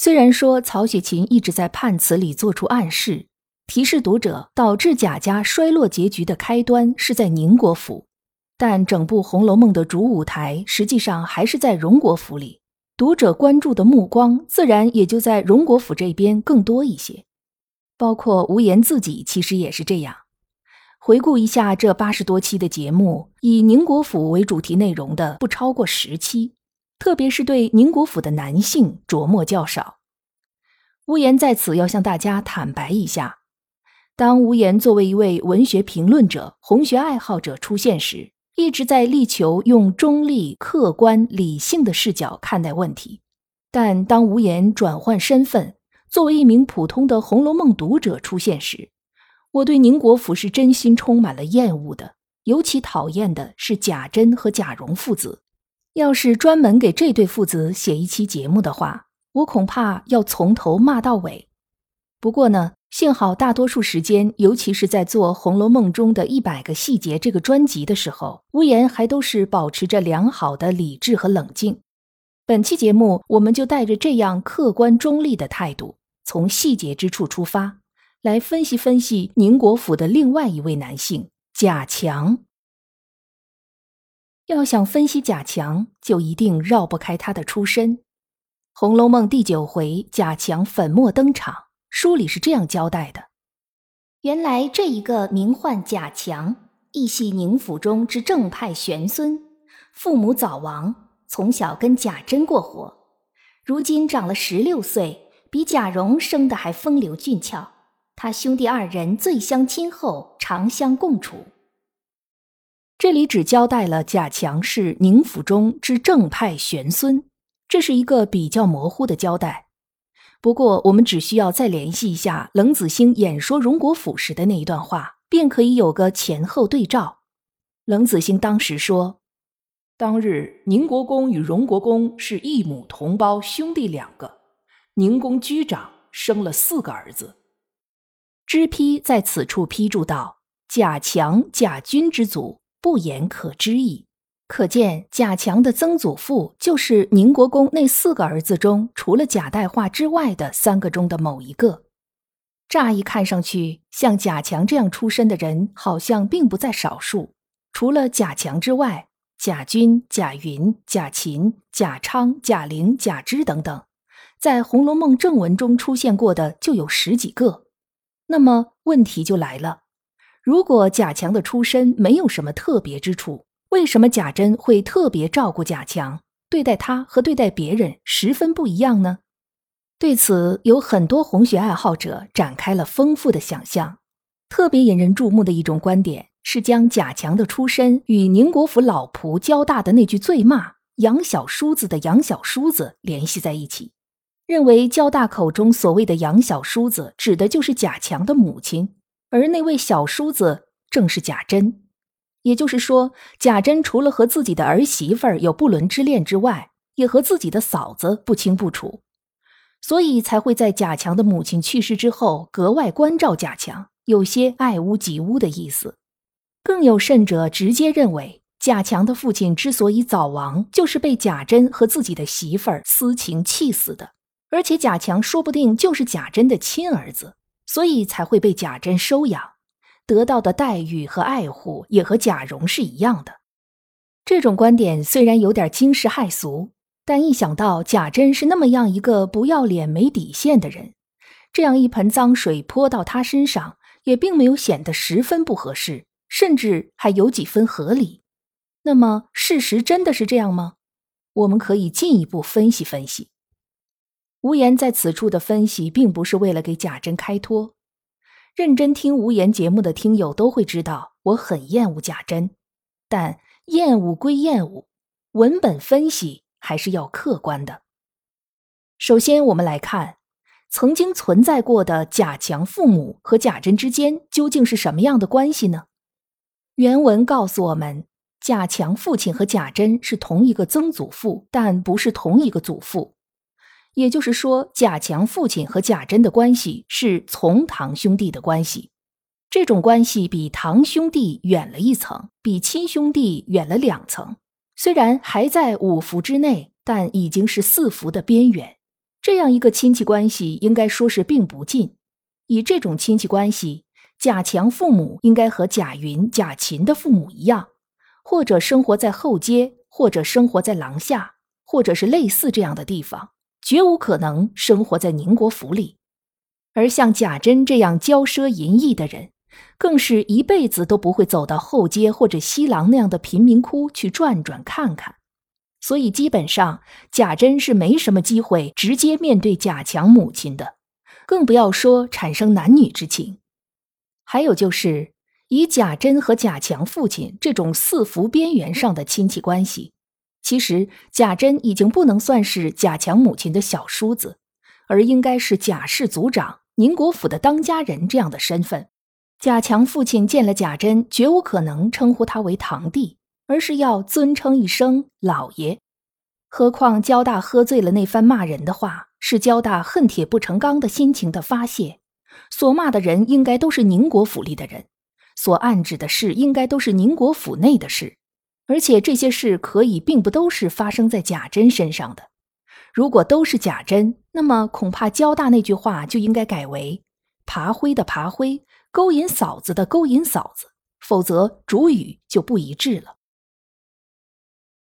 虽然说曹雪芹一直在判词里做出暗示，提示读者导致贾家衰落结局的开端是在宁国府，但整部《红楼梦》的主舞台实际上还是在荣国府里，读者关注的目光自然也就在荣国府这边更多一些。包括无言自己其实也是这样。回顾一下这八十多期的节目，以宁国府为主题内容的不超过十期。特别是对宁国府的男性琢磨较少，无言在此要向大家坦白一下：当无言作为一位文学评论者、红学爱好者出现时，一直在力求用中立、客观、理性的视角看待问题。但当无言转换身份，作为一名普通的《红楼梦》读者出现时，我对宁国府是真心充满了厌恶的，尤其讨厌的是贾珍和贾蓉父子。要是专门给这对父子写一期节目的话，我恐怕要从头骂到尾。不过呢，幸好大多数时间，尤其是在做《红楼梦》中的一百个细节这个专辑的时候，无言还都是保持着良好的理智和冷静。本期节目，我们就带着这样客观中立的态度，从细节之处出发，来分析分析宁国府的另外一位男性贾强。要想分析贾强，就一定绕不开他的出身。《红楼梦》第九回，贾强粉墨登场，书里是这样交代的：原来这一个名唤贾强，亦系宁府中之正派玄孙，父母早亡，从小跟贾珍过活，如今长了十六岁，比贾蓉生的还风流俊俏。他兄弟二人最相亲厚，常相共处。这里只交代了贾强是宁府中之正派玄孙，这是一个比较模糊的交代。不过，我们只需要再联系一下冷子兴演说荣国府时的那一段话，便可以有个前后对照。冷子兴当时说：“当日宁国公与荣国公是异母同胞兄弟两个，宁公居长，生了四个儿子。”知批在此处批注道：“贾强、贾君之祖。”不言可知矣。可见贾强的曾祖父就是宁国公那四个儿子中，除了贾代化之外的三个中的某一个。乍一看上去，像贾强这样出身的人，好像并不在少数。除了贾强之外，贾军、贾云、贾琴、贾昌、贾玲、贾芝等等，在《红楼梦》正文中出现过的就有十几个。那么问题就来了。如果贾强的出身没有什么特别之处，为什么贾珍会特别照顾贾强，对待他和对待别人十分不一样呢？对此，有很多红学爱好者展开了丰富的想象。特别引人注目的一种观点是将贾强的出身与宁国府老仆交大的那句醉骂“杨小叔子”的杨小叔子联系在一起，认为交大口中所谓的杨小叔子指的就是贾强的母亲。而那位小叔子正是贾珍，也就是说，贾珍除了和自己的儿媳妇儿有不伦之恋之外，也和自己的嫂子不清不楚，所以才会在贾强的母亲去世之后格外关照贾强，有些爱屋及乌的意思。更有甚者，直接认为贾强的父亲之所以早亡，就是被贾珍和自己的媳妇儿私情气死的，而且贾强说不定就是贾珍的亲儿子。所以才会被贾珍收养，得到的待遇和爱护也和贾蓉是一样的。这种观点虽然有点惊世骇俗，但一想到贾珍是那么样一个不要脸、没底线的人，这样一盆脏水泼到他身上，也并没有显得十分不合适，甚至还有几分合理。那么，事实真的是这样吗？我们可以进一步分析分析。无言在此处的分析，并不是为了给贾珍开脱。认真听无言节目的听友都会知道，我很厌恶贾珍。但厌恶归厌恶，文本分析还是要客观的。首先，我们来看曾经存在过的贾强父母和贾珍之间究竟是什么样的关系呢？原文告诉我们，贾强父亲和贾珍是同一个曾祖父，但不是同一个祖父。也就是说，贾强父亲和贾珍的关系是从堂兄弟的关系。这种关系比堂兄弟远了一层，比亲兄弟远了两层。虽然还在五福之内，但已经是四福的边缘。这样一个亲戚关系，应该说是并不近。以这种亲戚关系，贾强父母应该和贾云、贾琴的父母一样，或者生活在后街，或者生活在廊下，或者是类似这样的地方，绝无可能生活在宁国府里。而像贾珍这样骄奢淫逸的人。更是一辈子都不会走到后街或者西廊那样的贫民窟去转转看看，所以基本上贾珍是没什么机会直接面对贾强母亲的，更不要说产生男女之情。还有就是以贾珍和贾强父亲这种四福边缘上的亲戚关系，其实贾珍已经不能算是贾强母亲的小叔子，而应该是贾氏族长、宁国府的当家人这样的身份。贾强父亲见了贾珍，绝无可能称呼他为堂弟，而是要尊称一声老爷。何况焦大喝醉了那番骂人的话，是焦大恨铁不成钢的心情的发泄。所骂的人应该都是宁国府里的人，所暗指的事应该都是宁国府内的事，而且这些事可以并不都是发生在贾珍身上的。如果都是贾珍，那么恐怕交大那句话就应该改为“爬灰的爬灰”。勾引嫂子的勾引嫂子，否则主语就不一致了。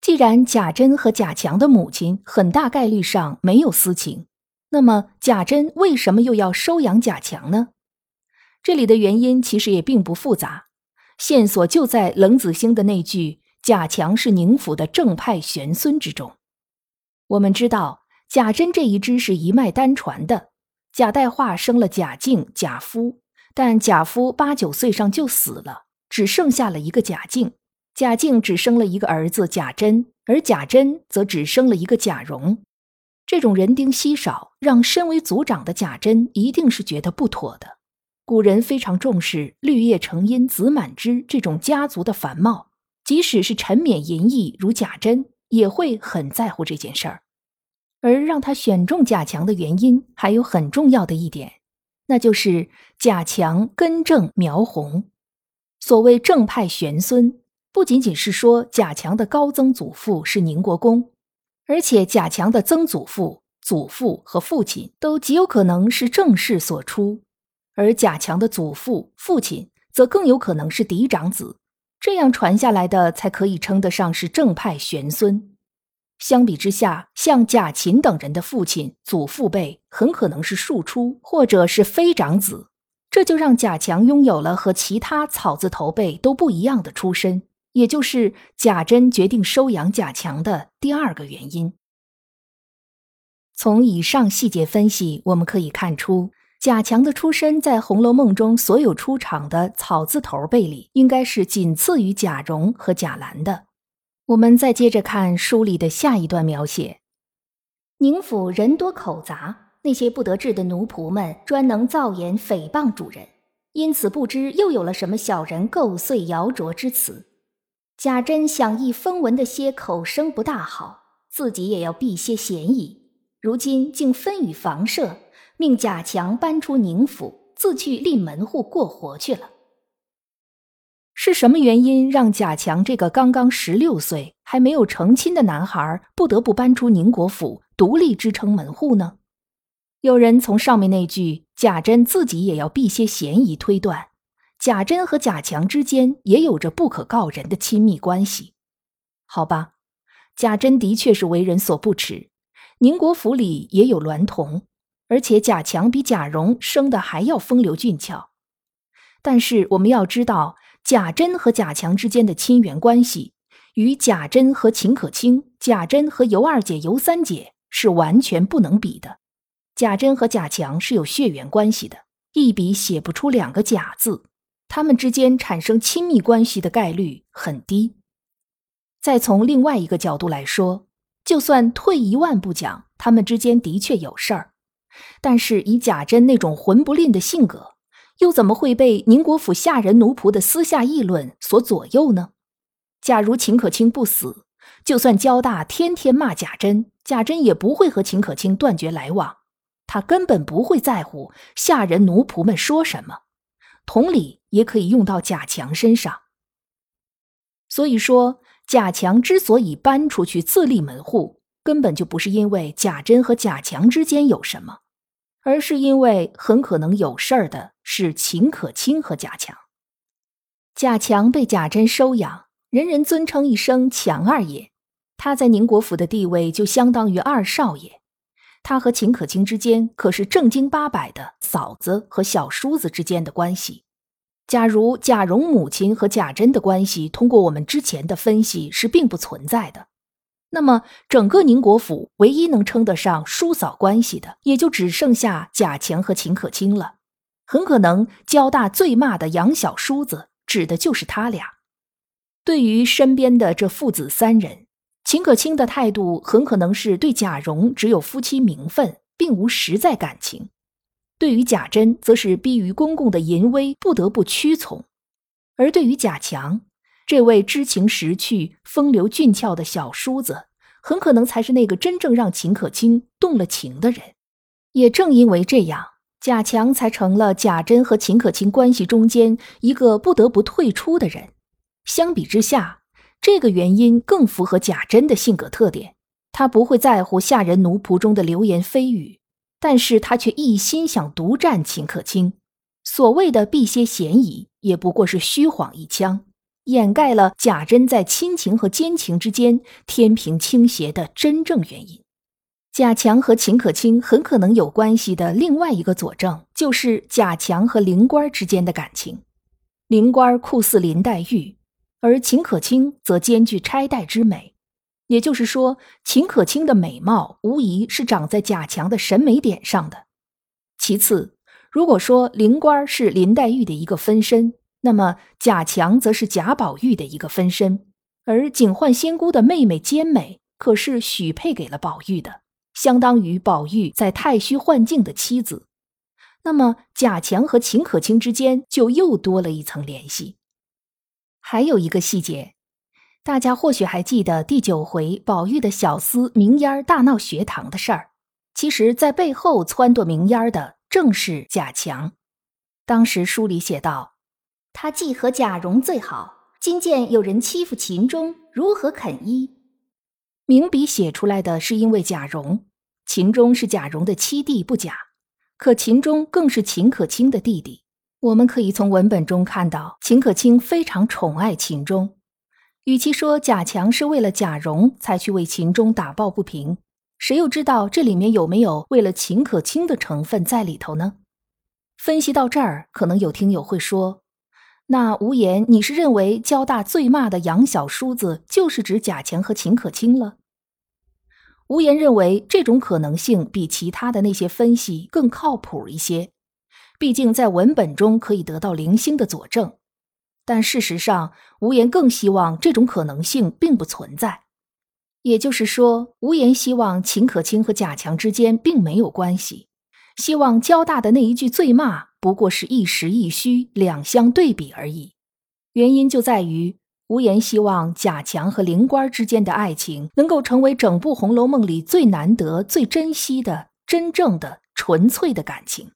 既然贾珍和贾强的母亲很大概率上没有私情，那么贾珍为什么又要收养贾强呢？这里的原因其实也并不复杂，线索就在冷子兴的那句“贾强是宁府的正派玄孙”之中。我们知道贾珍这一支是一脉单传的，贾代化生了贾静、贾夫。但贾夫八九岁上就死了，只剩下了一个贾静。贾静只生了一个儿子贾珍，而贾珍则只生了一个贾蓉。这种人丁稀少，让身为族长的贾珍一定是觉得不妥的。古人非常重视“绿叶成荫子满枝”这种家族的繁茂，即使是沉湎淫逸如贾珍，也会很在乎这件事儿。而让他选中贾强的原因，还有很重要的一点。那就是贾强根正苗红。所谓正派玄孙，不仅仅是说贾强的高曾祖父是宁国公，而且贾强的曾祖父、祖父和父亲都极有可能是正室所出，而贾强的祖父、父亲则更有可能是嫡长子。这样传下来的，才可以称得上是正派玄孙。相比之下，像贾琴等人的父亲、祖父辈很可能是庶出，或者是非长子，这就让贾强拥有了和其他草字头辈都不一样的出身，也就是贾珍决定收养贾强的第二个原因。从以上细节分析，我们可以看出，贾强的出身在《红楼梦》中所有出场的草字头辈里，应该是仅次于贾蓉和贾兰的。我们再接着看书里的下一段描写：宁府人多口杂，那些不得志的奴仆们专能造言诽谤主人，因此不知又有了什么小人构碎谣诼之词。贾珍想议风闻的些口声不大好，自己也要避些嫌疑，如今竟分与房舍，命贾强搬出宁府，自去立门户过活去了。是什么原因让贾强这个刚刚十六岁还没有成亲的男孩不得不搬出宁国府，独立支撑门户呢？有人从上面那句“贾珍自己也要避些嫌疑”推断，贾珍和贾强之间也有着不可告人的亲密关系。好吧，贾珍的确是为人所不齿，宁国府里也有娈童，而且贾强比贾蓉生的还要风流俊俏。但是我们要知道。贾珍和贾强之间的亲缘关系，与贾珍和秦可卿、贾珍和尤二姐、尤三姐是完全不能比的。贾珍和贾强是有血缘关系的，一笔写不出两个贾字，他们之间产生亲密关系的概率很低。再从另外一个角度来说，就算退一万步讲，他们之间的确有事儿。但是以贾珍那种混不吝的性格，又怎么会被宁国府下人奴仆的私下议论所左右呢？假如秦可卿不死，就算交大天天骂贾珍，贾珍也不会和秦可卿断绝来往。他根本不会在乎下人奴仆们说什么。同理，也可以用到贾强身上。所以说，贾强之所以搬出去自立门户，根本就不是因为贾珍和贾强之间有什么，而是因为很可能有事儿的是秦可卿和贾强。贾强被贾珍收养，人人尊称一声“强二爷”，他在宁国府的地位就相当于二少爷。他和秦可卿之间可是正经八百的嫂子和小叔子之间的关系。假如贾蓉母亲和贾珍的关系，通过我们之前的分析是并不存在的，那么整个宁国府唯一能称得上叔嫂关系的，也就只剩下贾强和秦可卿了。很可能交大最骂的杨小叔子，指的就是他俩。对于身边的这父子三人。秦可卿的态度很可能是对贾蓉只有夫妻名分，并无实在感情；对于贾珍，则是逼于公公的淫威，不得不屈从；而对于贾强这位知情识趣、风流俊俏的小叔子，很可能才是那个真正让秦可卿动了情的人。也正因为这样，贾强才成了贾珍和秦可卿关系中间一个不得不退出的人。相比之下，这个原因更符合贾珍的性格特点，他不会在乎下人奴仆中的流言蜚语，但是他却一心想独占秦可卿。所谓的避些嫌疑，也不过是虚晃一枪，掩盖了贾珍在亲情和奸情之间天平倾斜的真正原因。贾强和秦可卿很可能有关系的另外一个佐证，就是贾强和灵官之间的感情。灵官酷似林黛玉。而秦可卿则兼具钗黛之美，也就是说，秦可卿的美貌无疑是长在贾强的审美点上的。其次，如果说灵官是林黛玉的一个分身，那么贾强则是贾宝玉的一个分身。而警幻仙姑的妹妹兼美，可是许配给了宝玉的，相当于宝玉在太虚幻境的妻子。那么贾强和秦可卿之间就又多了一层联系。还有一个细节，大家或许还记得第九回宝玉的小厮明烟大闹学堂的事儿。其实，在背后撺掇明烟的正是贾强。当时书里写道：“他既和贾蓉最好，今见有人欺负秦钟，如何肯依？”明笔写出来的是因为贾蓉，秦钟是贾蓉的七弟不假，可秦钟更是秦可卿的弟弟。我们可以从文本中看到，秦可卿非常宠爱秦钟。与其说贾强是为了贾蓉才去为秦钟打抱不平，谁又知道这里面有没有为了秦可卿的成分在里头呢？分析到这儿，可能有听友会说：“那无言，你是认为交大最骂的杨小叔子就是指贾强和秦可卿了？”无言认为这种可能性比其他的那些分析更靠谱一些。毕竟在文本中可以得到零星的佐证，但事实上，无言更希望这种可能性并不存在。也就是说，无言希望秦可卿和贾强之间并没有关系，希望交大的那一句醉骂不过是一实一虚、两相对比而已。原因就在于，无言希望贾强和灵官之间的爱情能够成为整部《红楼梦》里最难得、最珍惜的真正的、纯粹的感情。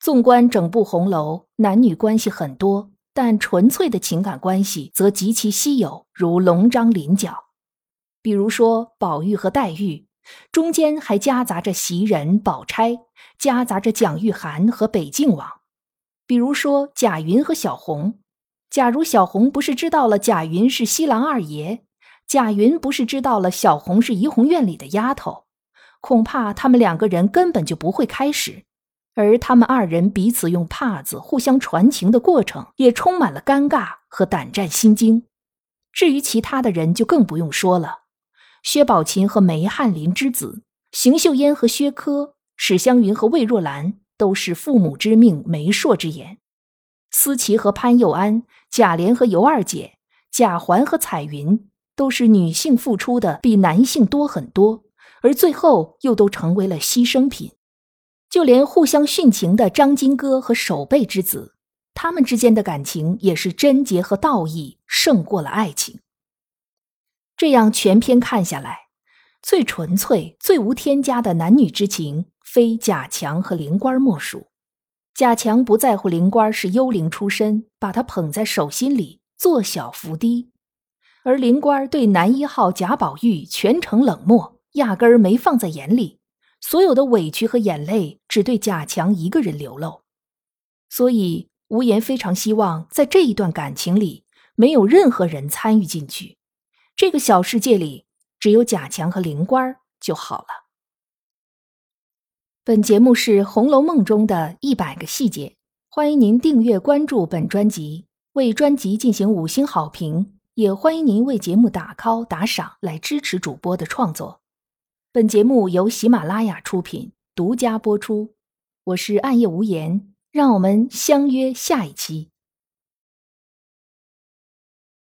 纵观整部红楼，男女关系很多，但纯粹的情感关系则极其稀有，如龙章麟角。比如说宝玉和黛玉，中间还夹杂着袭人、宝钗，夹杂着蒋玉菡和北静王。比如说贾云和小红，假如小红不是知道了贾云是西郎二爷，贾云不是知道了小红是怡红院里的丫头，恐怕他们两个人根本就不会开始。而他们二人彼此用帕子互相传情的过程，也充满了尴尬和胆战心惊。至于其他的人，就更不用说了。薛宝琴和梅翰林之子，邢岫烟和薛科，史湘云和魏若兰，都是父母之命、媒妁之言。思琪和潘佑安，贾琏和尤二姐，贾环和彩云，都是女性付出的比男性多很多，而最后又都成为了牺牲品。就连互相殉情的张金戈和守备之子，他们之间的感情也是贞洁和道义胜过了爱情。这样全篇看下来，最纯粹、最无添加的男女之情，非贾强和灵官莫属。贾强不在乎灵官是幽灵出身，把他捧在手心里，做小伏低；而灵官对男一号贾宝玉全程冷漠，压根儿没放在眼里。所有的委屈和眼泪只对贾强一个人流露，所以无言非常希望在这一段感情里没有任何人参与进去，这个小世界里只有贾强和灵官就好了。本节目是《红楼梦》中的一百个细节，欢迎您订阅关注本专辑，为专辑进行五星好评，也欢迎您为节目打 call 打赏来支持主播的创作。本节目由喜马拉雅出品，独家播出。我是暗夜无言，让我们相约下一期。